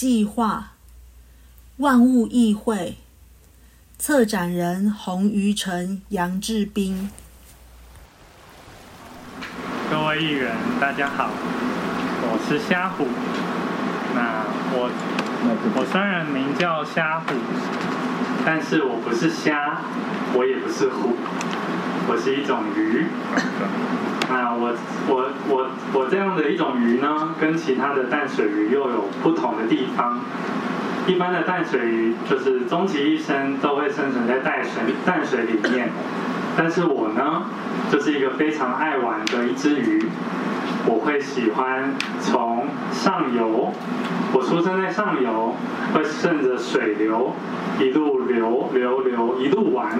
计划，万物议会，策展人洪于成、杨志斌。各位议员，大家好，我是虾虎。那我我虽然名叫虾虎，但是我不是虾，我也不是虎，我是一种鱼。那我我我我这样的一种鱼呢，跟其他的淡水鱼又有不同的地方。一般的淡水鱼就是终其一生都会生存在淡水淡水里面，但是我呢，就是一个非常爱玩的一只鱼。我会喜欢从上游，我出生在上游，会顺着水流一路流流流一路玩，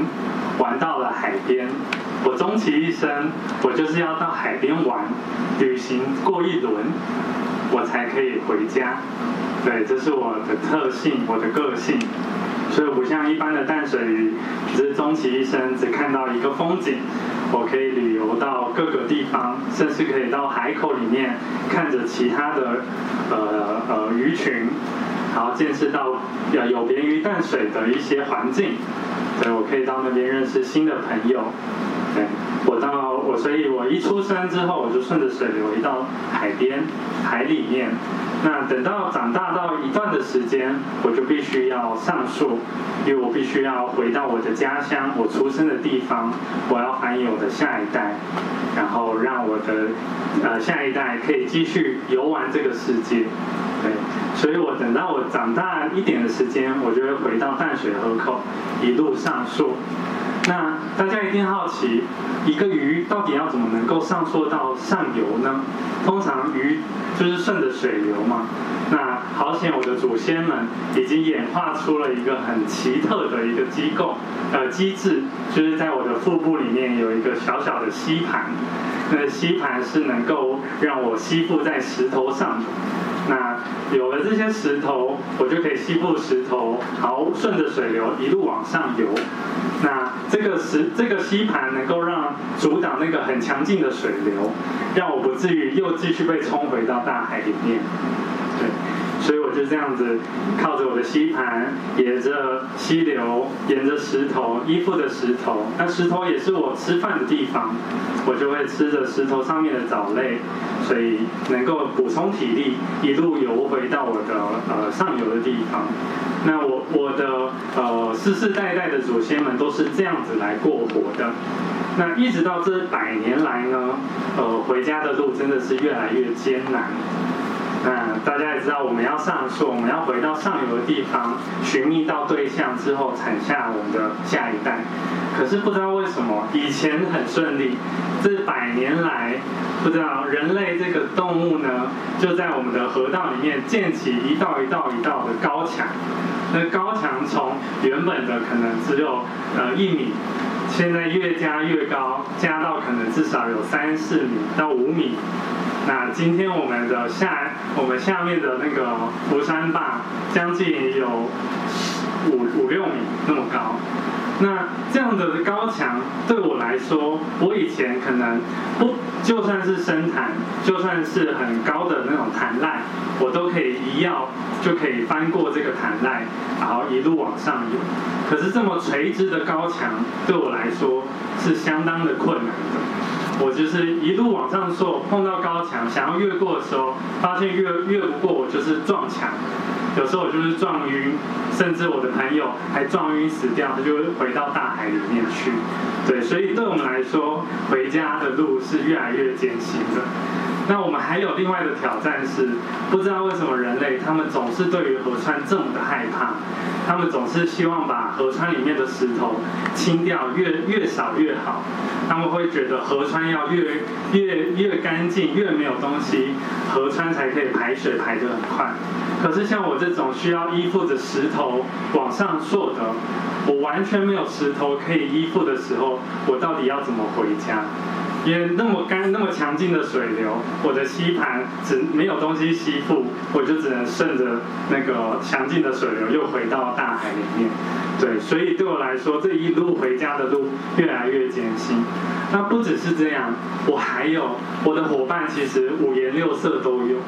玩到了海边。我终其一生，我就是要到海边玩，旅行过一轮，我才可以回家。对，这是我的特性，我的个性。所以不像一般的淡水鱼，只是终其一生只看到一个风景。我可以旅游到各个地方，甚至可以到海口里面看着其他的呃呃鱼群，然后见识到有有别于淡水的一些环境。对，我可以到那边认识新的朋友。对，我到我，所以我一出生之后，我就顺着水流移到海边、海里面。那等到长大到一段的时间，我就必须要上树，因为我必须要回到我的家乡，我出生的地方，我要繁衍我的下一代，然后让我的呃下一代可以继续游玩这个世界。对，所以我等到我长大一点的时间，我就会回到淡水河口，一路上树。那大家一定好奇，一个鱼到底要怎么能够上溯到上游呢？通常鱼就是顺着水流嘛。那好险，我的祖先们已经演化出了一个很奇特的一个机构呃机制，就是在我的腹部里面有一个小小的吸盘，那吸盘是能够让我吸附在石头上。那有了这些石头，我就可以吸附石头，好顺着水流一路往上游。那这个石这个吸盘能够让阻挡那个很强劲的水流，让我不至于又继续被冲回到大海里面。所以我就这样子靠着我的吸盘，沿着溪流，沿着石头依附的石头，那石头也是我吃饭的地方，我就会吃着石头上面的藻类，所以能够补充体力，一路游回到我的呃上游的地方。那我我的呃世世代代的祖先们都是这样子来过活的。那一直到这百年来呢，呃回家的路真的是越来越艰难。那大家也知道，我们要上树，我们要回到上游的地方，寻觅到对象之后，产下我们的下一代。可是不知道为什么，以前很顺利，这百年来，不知道人类这个动物呢，就在我们的河道里面建起一道一道一道的高墙。那高墙从原本的可能只有呃一米，现在越加越高，加到可能至少有三四米到五米。那今天我们的下我们下面的那个佛山坝，将近有五五六米那么高。那这样的高墙对我说，我以前可能不就算是深潭，就算是很高的那种潭赖，我都可以一跃就可以翻过这个潭赖，然后一路往上游。可是这么垂直的高墙，对我来说是相当的困难的。我就是一路往上做，碰到高墙，想要越过的时候，发现越越不过，我就是撞墙。有时候我就是撞晕，甚至我的朋友还撞晕死掉，他就会回到大海里面去。对，所以对我们来说，回家的路是越来越艰辛的。那我们还有另外的挑战是，不知道为什么人类他们总是对于河川这么的害怕，他们总是希望把河川里面的石头清掉，越越少越好。他们会觉得河川要越越越干净，越没有东西，河川才可以排水排得很快。可是像我这种需要依附着石头往上溯的，我完全没有石头可以依附的时候，我到底要怎么回家？那么干、那么强劲的水流，我的吸盘只没有东西吸附，我就只能顺着那个强劲的水流又回到大海里面。对，所以对我来说，这一路回家的路越来越艰辛。那不只是这样，我还有我的伙伴，其实五颜六色都有。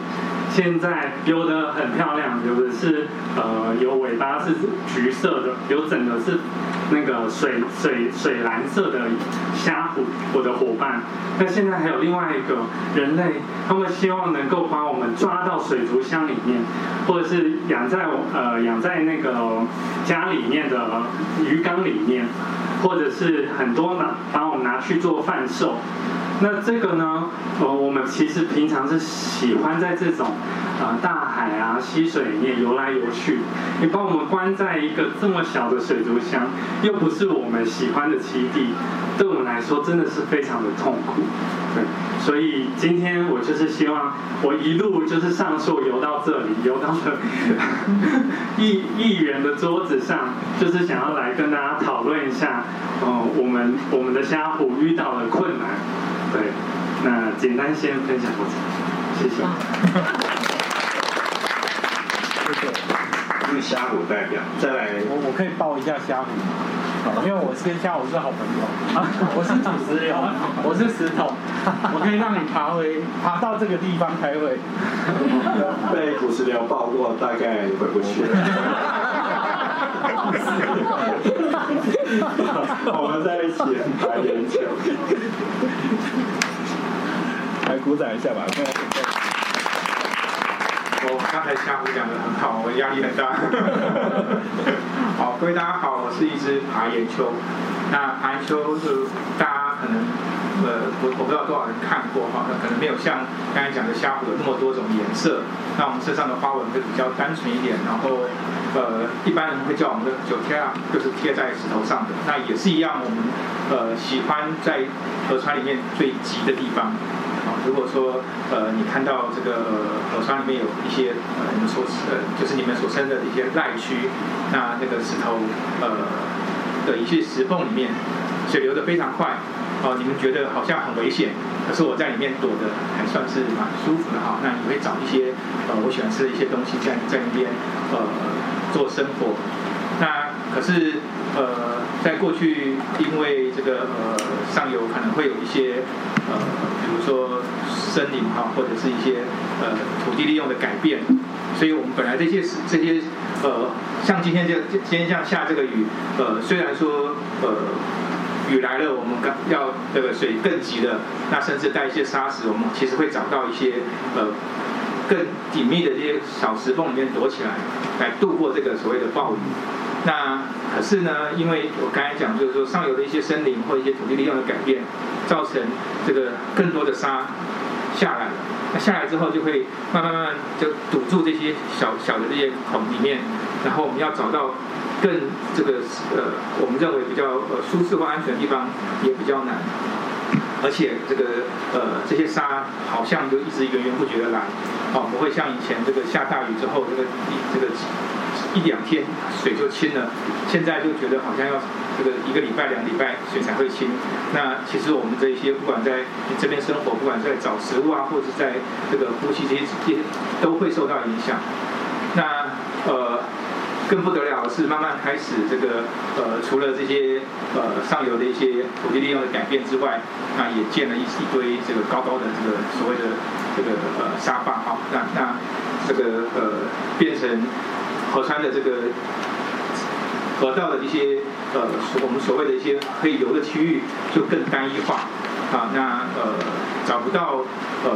现在有的很漂亮，有的是呃有尾巴是橘色的，有整个是那个水水水蓝色的虾虎。我的伙伴，那现在还有另外一个人类，他们希望能够把我们抓到水族箱里面，或者是养在呃养在那个家里面的鱼缸里面，或者是很多拿把我们拿去做贩售。那这个呢？呃，我们其实平常是喜欢在这种，呃，大海啊、溪水里面游来游去。你把我们关在一个这么小的水族箱，又不是我们喜欢的栖地，对我们来说真的是非常的痛苦。对，所以今天我就是希望，我一路就是上树游到这里，游到了 议议员的桌子上，就是想要来跟大家讨论一下，呃，我们我们的虾虎遇到了困难。对，那简单先分享过程，谢谢。谢谢。是虾虎代表，再来。我我可以报一下虾虎，因为我跟虾虎是好朋友。我是土石流，我是石头，我可以让你爬回爬到这个地方开会。被土石流抱过，大概回不去了。我们在一起打篮球。来鼓掌一下吧！我刚才下午讲的很好，我压力很大。好，各位大家好，我是一只爬岩鳅。那爬岩鳅是大家可能呃，我我不知道多少人看过哈，那可能没有像刚才讲的虾虎有那么多种颜色。那我们身上的花纹会比较单纯一点，然后呃，一般人会叫我们的九贴啊，就是贴在石头上的。那也是一样，我们呃喜欢在河川里面最急的地方。如果说呃你看到这个河川里面有一些呃你们所呃就是你们所生的一些赖区，那那个石头呃一些石缝里面，水流的非常快，哦你们觉得好像很危险，可是我在里面躲的还算是蛮舒服的哈。那你会找一些呃我喜欢吃的一些东西在在那边呃做生活，那可是呃在过去因为这个呃上游可能会有一些呃比如说。森林哈，或者是一些呃土地利用的改变，所以我们本来这些这些呃，像今天这样今天这样下这个雨，呃，虽然说呃雨来了，我们刚要这个水更急了，那甚至带一些沙石，我们其实会找到一些呃更紧密的这些小石缝里面躲起来，来度过这个所谓的暴雨。那可是呢，因为我刚才讲，就是说上游的一些森林或一些土地利用的改变，造成这个更多的沙。下来，那下来之后就会慢慢慢慢就堵住这些小小的这些孔里面，然后我们要找到更这个呃我们认为比较呃舒适或安全的地方也比较难，而且这个呃这些沙好像就一直源源不绝的来，哦不会像以前这个下大雨之后这个这个。一两天水就清了，现在就觉得好像要这个一个礼拜、两礼拜水才会清。那其实我们这一些不管在这边生活，不管在找食物啊，或者在这个呼吸这些这些都会受到影响。那呃更不得了的是，慢慢开始这个呃除了这些呃上游的一些土地利用的改变之外，那也建了一一堆这个高高的这个所谓的这个呃沙坝哈。那那这个呃变成。河川的这个河道的一些呃，我们所谓的一些可以游的区域就更单一化啊，那呃找不到呃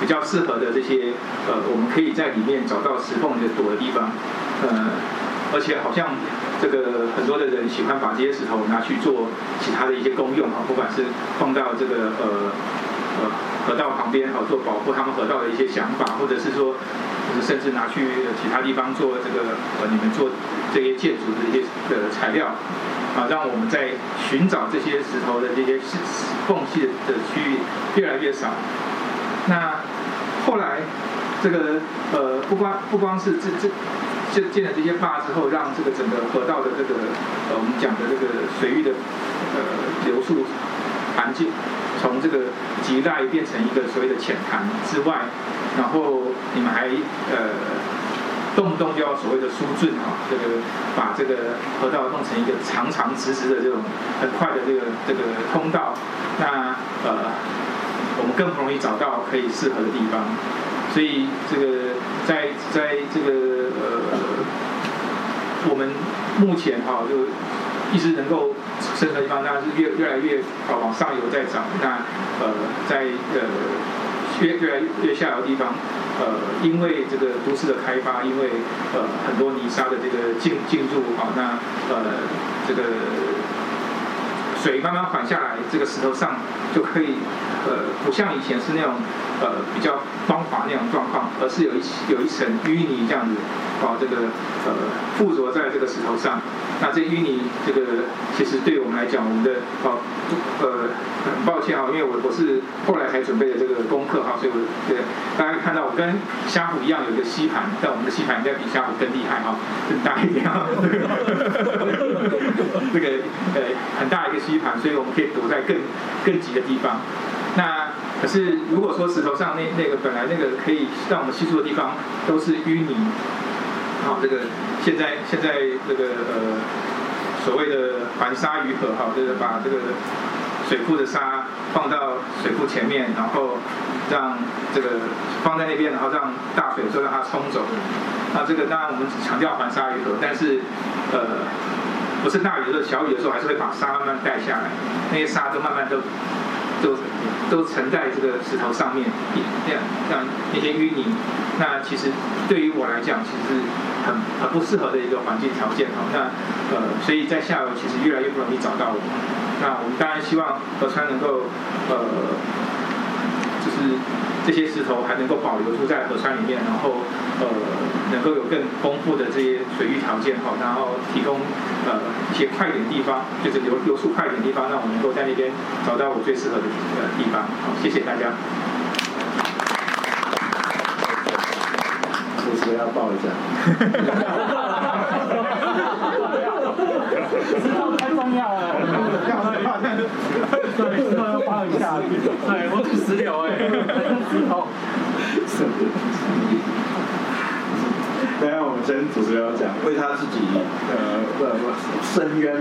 比较适合的这些呃，我们可以在里面找到石缝的躲的地方，呃，而且好像这个很多的人喜欢把这些石头拿去做其他的一些功用啊，不管是放到这个呃呃河道旁边好做保护他们河道的一些想法，或者是说。就是甚至拿去其他地方做这个呃，你们做这些建筑的一些的材料啊，让我们在寻找这些石头的这些缝隙的区域越来越少。那后来这个呃，不光不光是这这建建了这些坝之后，让这个整个河道的这个呃，我们讲的这个水域的呃流速环境从这个急带变成一个所谓的浅潭之外。然后你们还呃动不动就要所谓的疏浚啊，这个把这个河道弄成一个长长直直的这种很快的这个这个通道，那呃，我们更不容易找到可以适合的地方，所以这个在在这个呃，我们目前哈就一直能够生存的地方，那是越越来越啊往上游在涨，那呃在呃越越来越下游地方。呃，因为这个都市的开发，因为呃很多泥沙的这个进进入啊，那呃这个水慢慢缓下来，这个石头上就可以呃不像以前是那种呃比较光滑那种状况，而是有一有一层淤泥这样子，啊这个呃附着在这个石头上。那这淤泥，这个其实对我们来讲，我们的哦，呃，很抱歉啊，因为我我是后来才准备的这个功课哈，所以我对大家看到我跟虾虎一样有一个吸盘，但我们的吸盘应该比虾虎更厉害哈，更大一点啊，这个呃很大一个吸盘，所以我们可以躲在更更急的地方。那可是如果说石头上那那个本来那个可以让我们吸住的地方都是淤泥，好这个。现在现在这个呃所谓的环沙鱼河哈，就是把这个水库的沙放到水库前面，然后让这个放在那边，然后让大水就让它冲走。那这个当然我们只强调环沙鱼河，但是呃不是大雨的时候，小雨的时候还是会把沙慢慢带下来，那些沙都慢慢都都沉在这个石头上面，这样这样那些淤泥。那其实对于我来讲，其实。很很不适合的一个环境条件哈，那呃，所以在下游其实越来越不容易找到我。那我们当然希望河川能够呃，就是这些石头还能够保留住在河川里面，然后呃，能够有更丰富的这些水域条件哈，然后提供呃一些快点的地方，就是流流速快点的地方，让我们能够在那边找到我最适合的呃地方。好，谢谢大家。我要抱一下。石头太重要了，对，石头要抱一下。对，我是石榴哎，石头。等下我们先主持人讲，为他自己呃不不伸冤，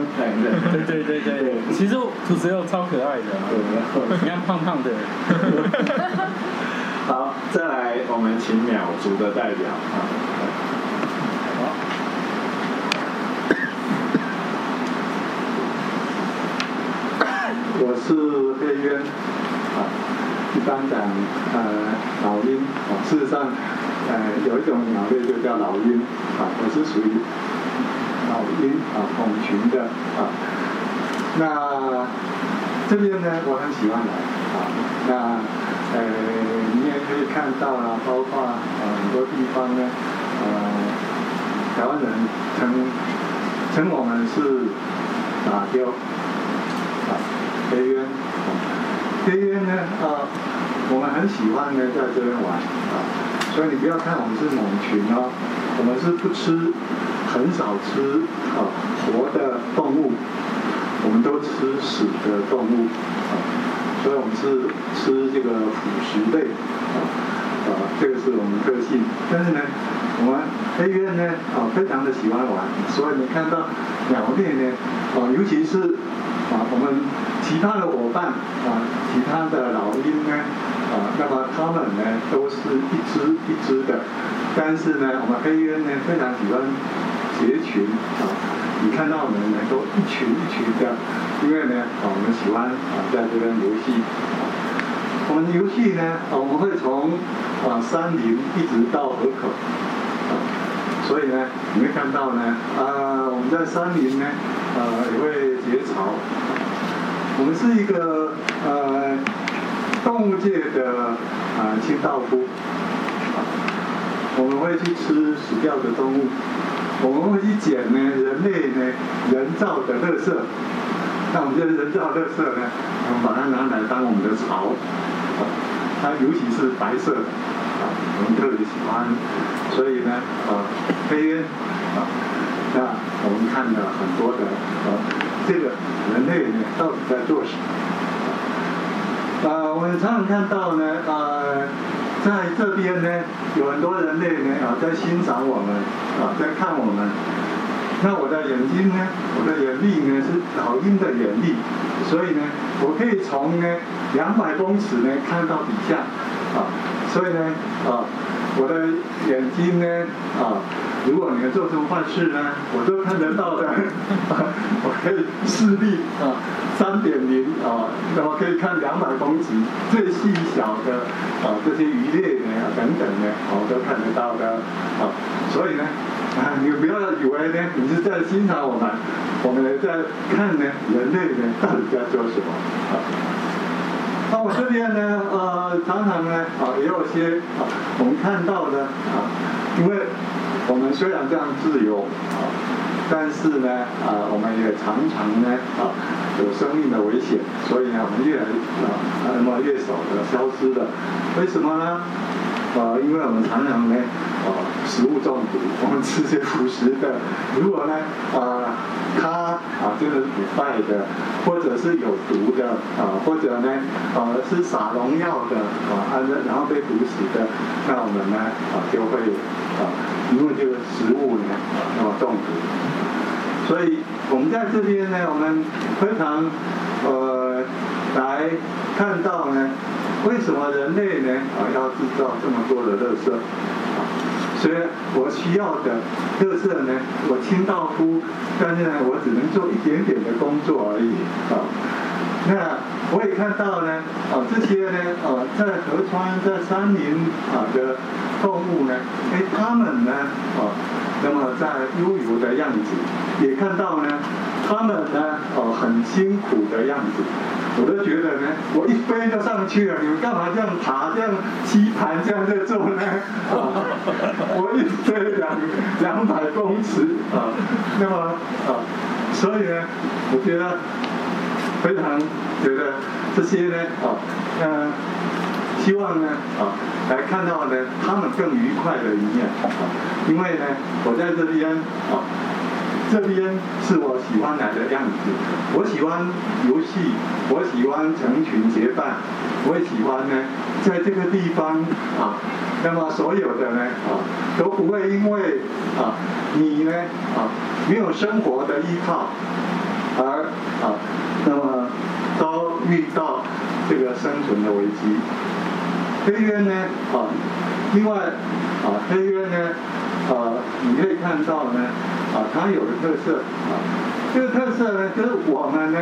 对对对对对。其实主持人超可爱的，你看胖胖的。好，再来，我们请秒族的代表啊。好，我是黑渊啊，一般讲呃老鹰啊，事实上呃有一种鸟类就叫老鹰啊，我是属于老鹰啊，孔群的啊。那这边呢，我很喜欢来啊，那。呃，你也可以看到啊，包括呃很多地方呢，呃，台湾人称称我们是打雕啊，黑鸢，黑鸢呢啊，我们很喜欢呢在这边玩啊，所以你不要看我们是猛禽哦，我们是不吃，很少吃啊活的动物，我们都吃死的动物啊。所以我们是吃这个腐食类，啊，啊，这个是我们特性。但是呢，我们黑鸢呢，啊，非常的喜欢玩。所以你看到鸟类呢，啊，尤其是啊，我们其他的伙伴啊，其他的老鹰呢，啊，那么它们呢都是一只一只的。但是呢，我们黑鸢呢非常喜欢结群啊。你看到我们能够一群一群的，因为呢，啊，我们喜欢啊在这边游戏。我们游戏呢，啊，我们会从啊山林一直到河口，所以呢，你会看到呢，啊，我们在山林呢，呃，也会结巢。我们是一个呃动物界的啊清道夫，我们会去吃死掉的动物。我们会去捡呢，人类呢人造的垃圾，那我们这人造垃圾呢，我们把它拿来当我们的巢，它尤其是白色，啊，我们特别喜欢，所以呢，啊，飞鸢，啊，那我们看了很多的，啊，这个人类呢到底在做什么？啊，我们常常看到呢，啊，在这边呢，有很多人类呢啊，在欣赏我们啊，在看我们。那我的眼睛呢，我的眼力呢是老鹰的眼力，所以呢，我可以从呢两百公尺呢看到底下啊，所以呢啊，我的眼睛呢啊。如果你们做什么坏事呢，我都看得到的，我可以视力啊三点零啊，那么可以看两百公尺最细小的啊这些鱼类呢等等呢，我都看得到的啊，所以呢啊你不要以为呢你是在欣赏我们，我们在看呢人类呢到底在做什么啊。那我这边呢呃常常呢啊也有些啊我们看到的啊，因为。我们虽然这样自由啊，但是呢啊，我们也常常呢啊有生命的危险，所以呢我们越来啊那么越少的消失了。为什么呢？啊，因为我们常常呢啊食物中毒，我们吃些腐食的，如果呢啊它啊就是腐败的，或者是有毒的啊，或者呢啊是撒农药的啊，然后被毒死的，那我们呢啊就会啊。因为这个食物呢，那么中毒，所以我们在这边呢，我们非常呃来看到呢，为什么人类呢啊要制造这么多的垃圾所以我需要的特色呢，我清道夫，但是呢，我只能做一点点的工作而已啊。那我也看到呢，啊这些呢，啊在河川、在山林啊的。动物呢？哎，他们呢？啊，那么在悠游的样子，也看到呢，他们呢？哦，很辛苦的样子。我都觉得呢，我一飞就上去了，你们干嘛这样爬、这样吸盘、这样在做呢？啊 我一飞两两百公尺啊，那么啊，所以呢，我觉得非常觉得这些呢，啊，嗯。希望呢，啊，来看到呢，他们更愉快的一面，啊，因为呢，我在这边，啊，这边是我喜欢来的样子，我喜欢游戏，我喜欢成群结伴，我也喜欢呢，在这个地方，啊，那么所有的呢，啊，都不会因为，啊，你呢，啊，没有生活的依靠，而，啊，那么都遇到这个生存的危机。黑渊呢？啊，另外啊，黑渊呢？啊，你可以看到呢，啊，它有个特色啊，这个特色呢，就是我们呢，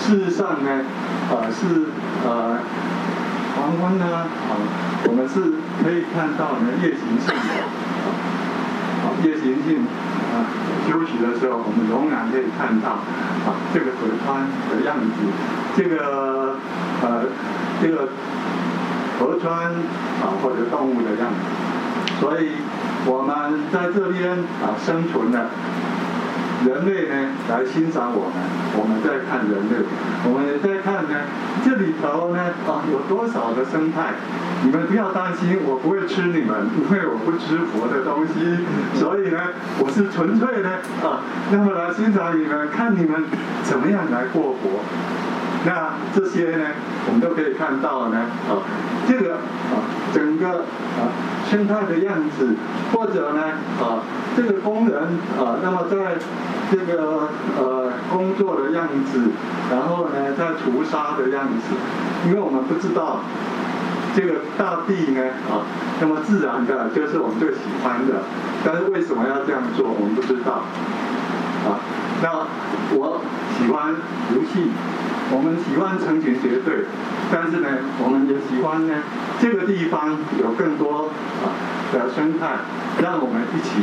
事实上呢，啊，是呃，黄昏呢，啊，我们是可以看到呢，夜行性的啊，夜行性啊，休息的时候，我们仍然可以看到啊，这个河川的样子，这个呃，这个。河川啊，或者动物的样子，所以我们在这边啊生存的人类呢，来欣赏我们，我们在看人类，我们也在看呢，这里头呢啊有多少的生态，你们不要担心，我不会吃你们，因为我不吃活的东西，所以呢，我是纯粹的啊，那么来欣赏你们，看你们怎么样来过活。那这些呢，我们都可以看到呢，啊，这个啊，整个啊生态的样子，或者呢，啊，这个工人啊，那么在这个呃工作的样子，然后呢，在屠杀的样子，因为我们不知道这个大地呢，啊，那么自然的就是我们最喜欢的，但是为什么要这样做，我们不知道，啊，那我喜欢游戏。我们喜欢成群结队，但是呢，我们也喜欢呢，这个地方有更多啊的生态，让我们一起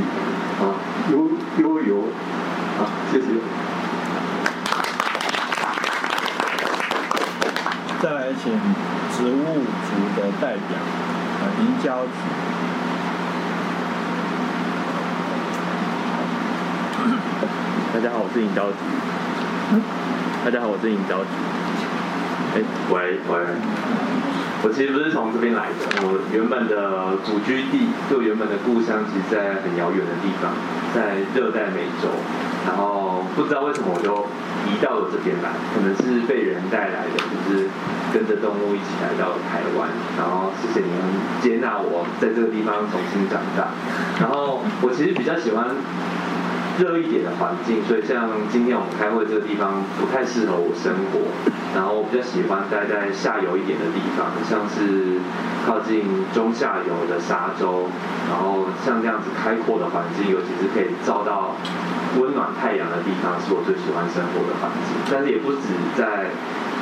啊悠悠游啊，谢谢。再来请植物族的代表啊，林娇菊。大家好，我是林娇菊。大家好，我是尹昭菊。哎，喂喂，我其实不是从这边来的，我原本的祖居地，就原本的故乡，其实在很遥远的地方，在热带美洲。然后不知道为什么我就移到了这边来，可能是被人带来的，就是跟着动物一起来到台湾，然后谢谢你们接纳我在这个地方重新长大。然后我其实比较喜欢。热一点的环境，所以像今天我们开会这个地方不太适合我生活。然后我比较喜欢待在下游一点的地方，像是靠近中下游的沙洲。然后像这样子开阔的环境，尤其是可以照到温暖太阳的地方，是我最喜欢生活的环境。但是也不止在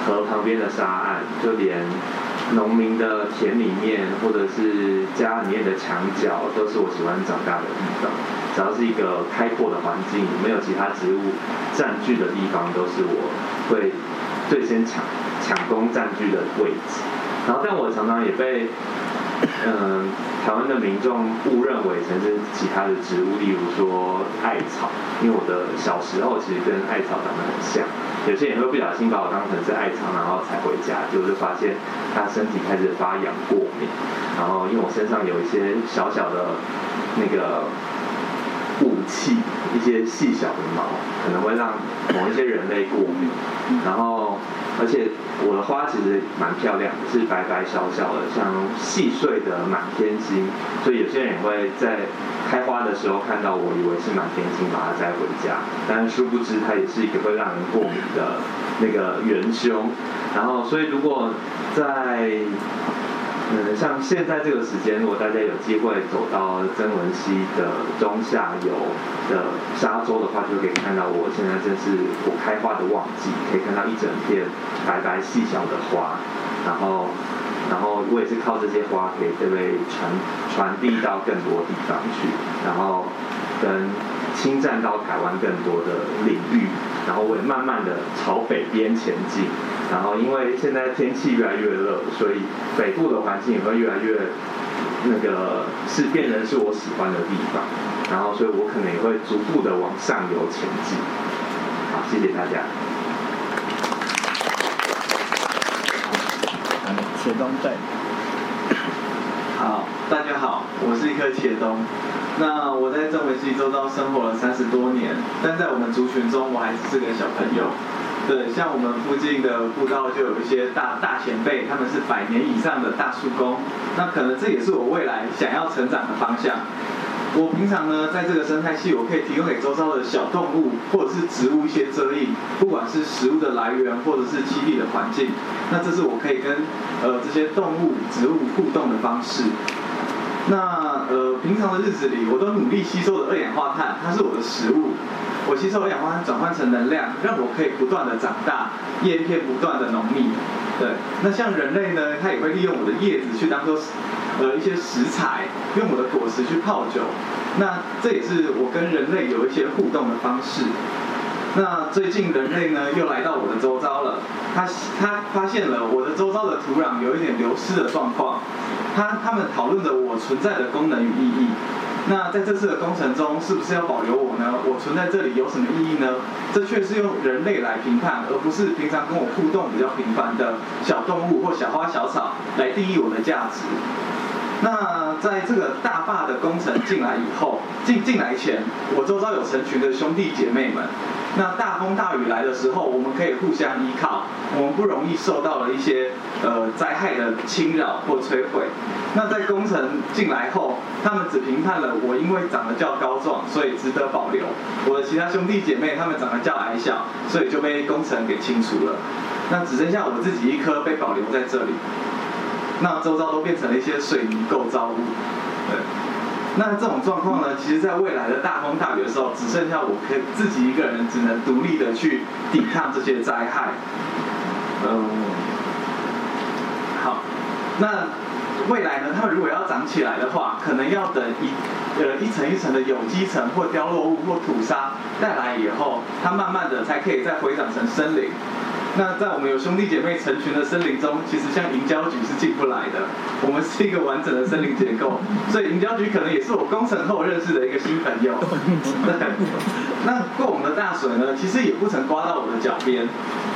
河旁边的沙岸，就连农民的田里面，或者是家里面的墙角，都是我喜欢长大的地方。只要是一个开阔的环境，没有其他植物占据的地方，都是我会最先抢抢攻占据的位置。然后，但我常常也被嗯台湾的民众误认为成是其他的植物，例如说艾草，因为我的小时候其实跟艾草长得很像。有些人会不小心把我当成是艾草，然后才回家，就是发现他身体开始发痒过敏。然后，因为我身上有一些小小的那个。气，一些细小的毛可能会让某一些人类过敏。然后，而且我的花其实蛮漂亮，是白白小小的，像细碎的满天星。所以有些人也会在开花的时候看到我，以为是满天星，把它摘回家。但殊不知，它也是一个会让人过敏的那个元凶。然后，所以如果在嗯，像现在这个时间，如果大家有机会走到曾文溪的中下游的沙洲的话，就可以看到我现在正是我开花的旺季，可以看到一整片白白细小的花，然后，然后我也是靠这些花可以被传传递到更多地方去，然后跟侵占到台湾更多的领域，然后我也慢慢的朝北边前进。然后，因为现在天气越来越热，所以北部的环境也会越来越那个是变成是我喜欢的地方。然后，所以我可能也会逐步的往上游前进。好，谢谢大家。茄东在。好，大家好，我是一颗茄冬。那我在正文溪周遭生活了三十多年，但在我们族群中，我还是个小朋友。对，像我们附近的步道就有一些大大前辈，他们是百年以上的大树工，那可能这也是我未来想要成长的方向。我平常呢，在这个生态系，我可以提供给周遭的小动物或者是植物一些遮荫，不管是食物的来源或者是栖地的环境，那这是我可以跟呃这些动物、植物互动的方式。那呃平常的日子里，我都努力吸收的二氧化碳，它是我的食物。我吸收二氧化碳转换成能量，让我可以不断的长大，叶片不断的浓密。对，那像人类呢，它也会利用我的叶子去当做呃一些食材，用我的果实去泡酒。那这也是我跟人类有一些互动的方式。那最近人类呢又来到我的周遭了，他他发现了我的周遭的土壤有一点流失的状况，他他们讨论着我存在的功能与意义。那在这次的工程中，是不是要保留我呢？我存在这里有什么意义呢？这却是用人类来评判，而不是平常跟我互动比较频繁的小动物或小花小草来定义我的价值。那在这个大坝的工程进来以后，进进来前，我周遭有成群的兄弟姐妹们。那大风大雨来的时候，我们可以互相依靠，我们不容易受到了一些呃灾害的侵扰或摧毁。那在工程进来后，他们只评判了我因为长得较高壮，所以值得保留。我的其他兄弟姐妹他们长得较矮小，所以就被工程给清除了。那只剩下我自己一颗被保留在这里。那周遭都变成了一些水泥构造物。对。那这种状况呢，其实在未来的大风大雨的时候，只剩下我可以自己一个人，只能独立的去抵抗这些灾害。嗯，好，那未来呢，它如果要长起来的话，可能要等一呃一层一层的有机层或凋落物或土沙带来以后，它慢慢的才可以再回长成森林。那在我们有兄弟姐妹成群的森林中，其实像银胶局是进不来的。我们是一个完整的森林结构，所以银胶局可能也是我工程后认识的一个新朋友。对那过我们的大水呢，其实也不曾刮到我的脚边。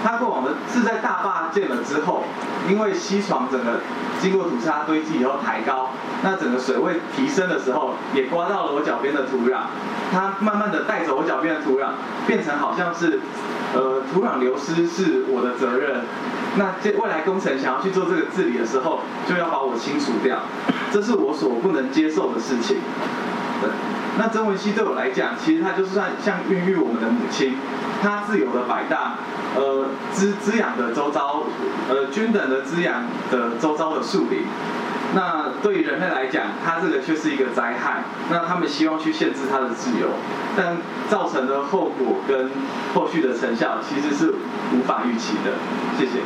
它过往的是在大坝建了之后，因为西床整个经过土沙堆积以后抬高，那整个水位提升的时候，也刮到了我脚边的土壤。它慢慢的带走我脚边的土壤，变成好像是，呃，土壤流失是我的责任。那这未来工程想要去做这个治理的时候，就要把我清除掉，这是我所不能接受的事情。对，那曾文熙对我来讲，其实他就算像孕育我们的母亲，他自由的百大，呃，滋滋养的周遭，呃，均等的滋养的周遭的树林。那对于人类来讲，它这个却是一个灾害。那他们希望去限制它的自由，但造成的后果跟后续的成效其实是无法预期的。谢谢。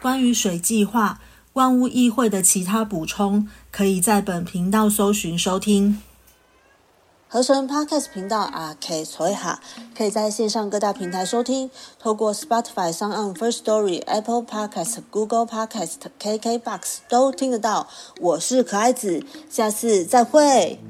关于水计划，万物议会的其他补充，可以在本频道搜寻收听。合成 Podcast 频道啊，K 所以哈，可以在线上各大平台收听，透过 Spotify、s o n First Story、Apple Podcast、Google Podcast、KKBox 都听得到。我是可爱子，下次再会。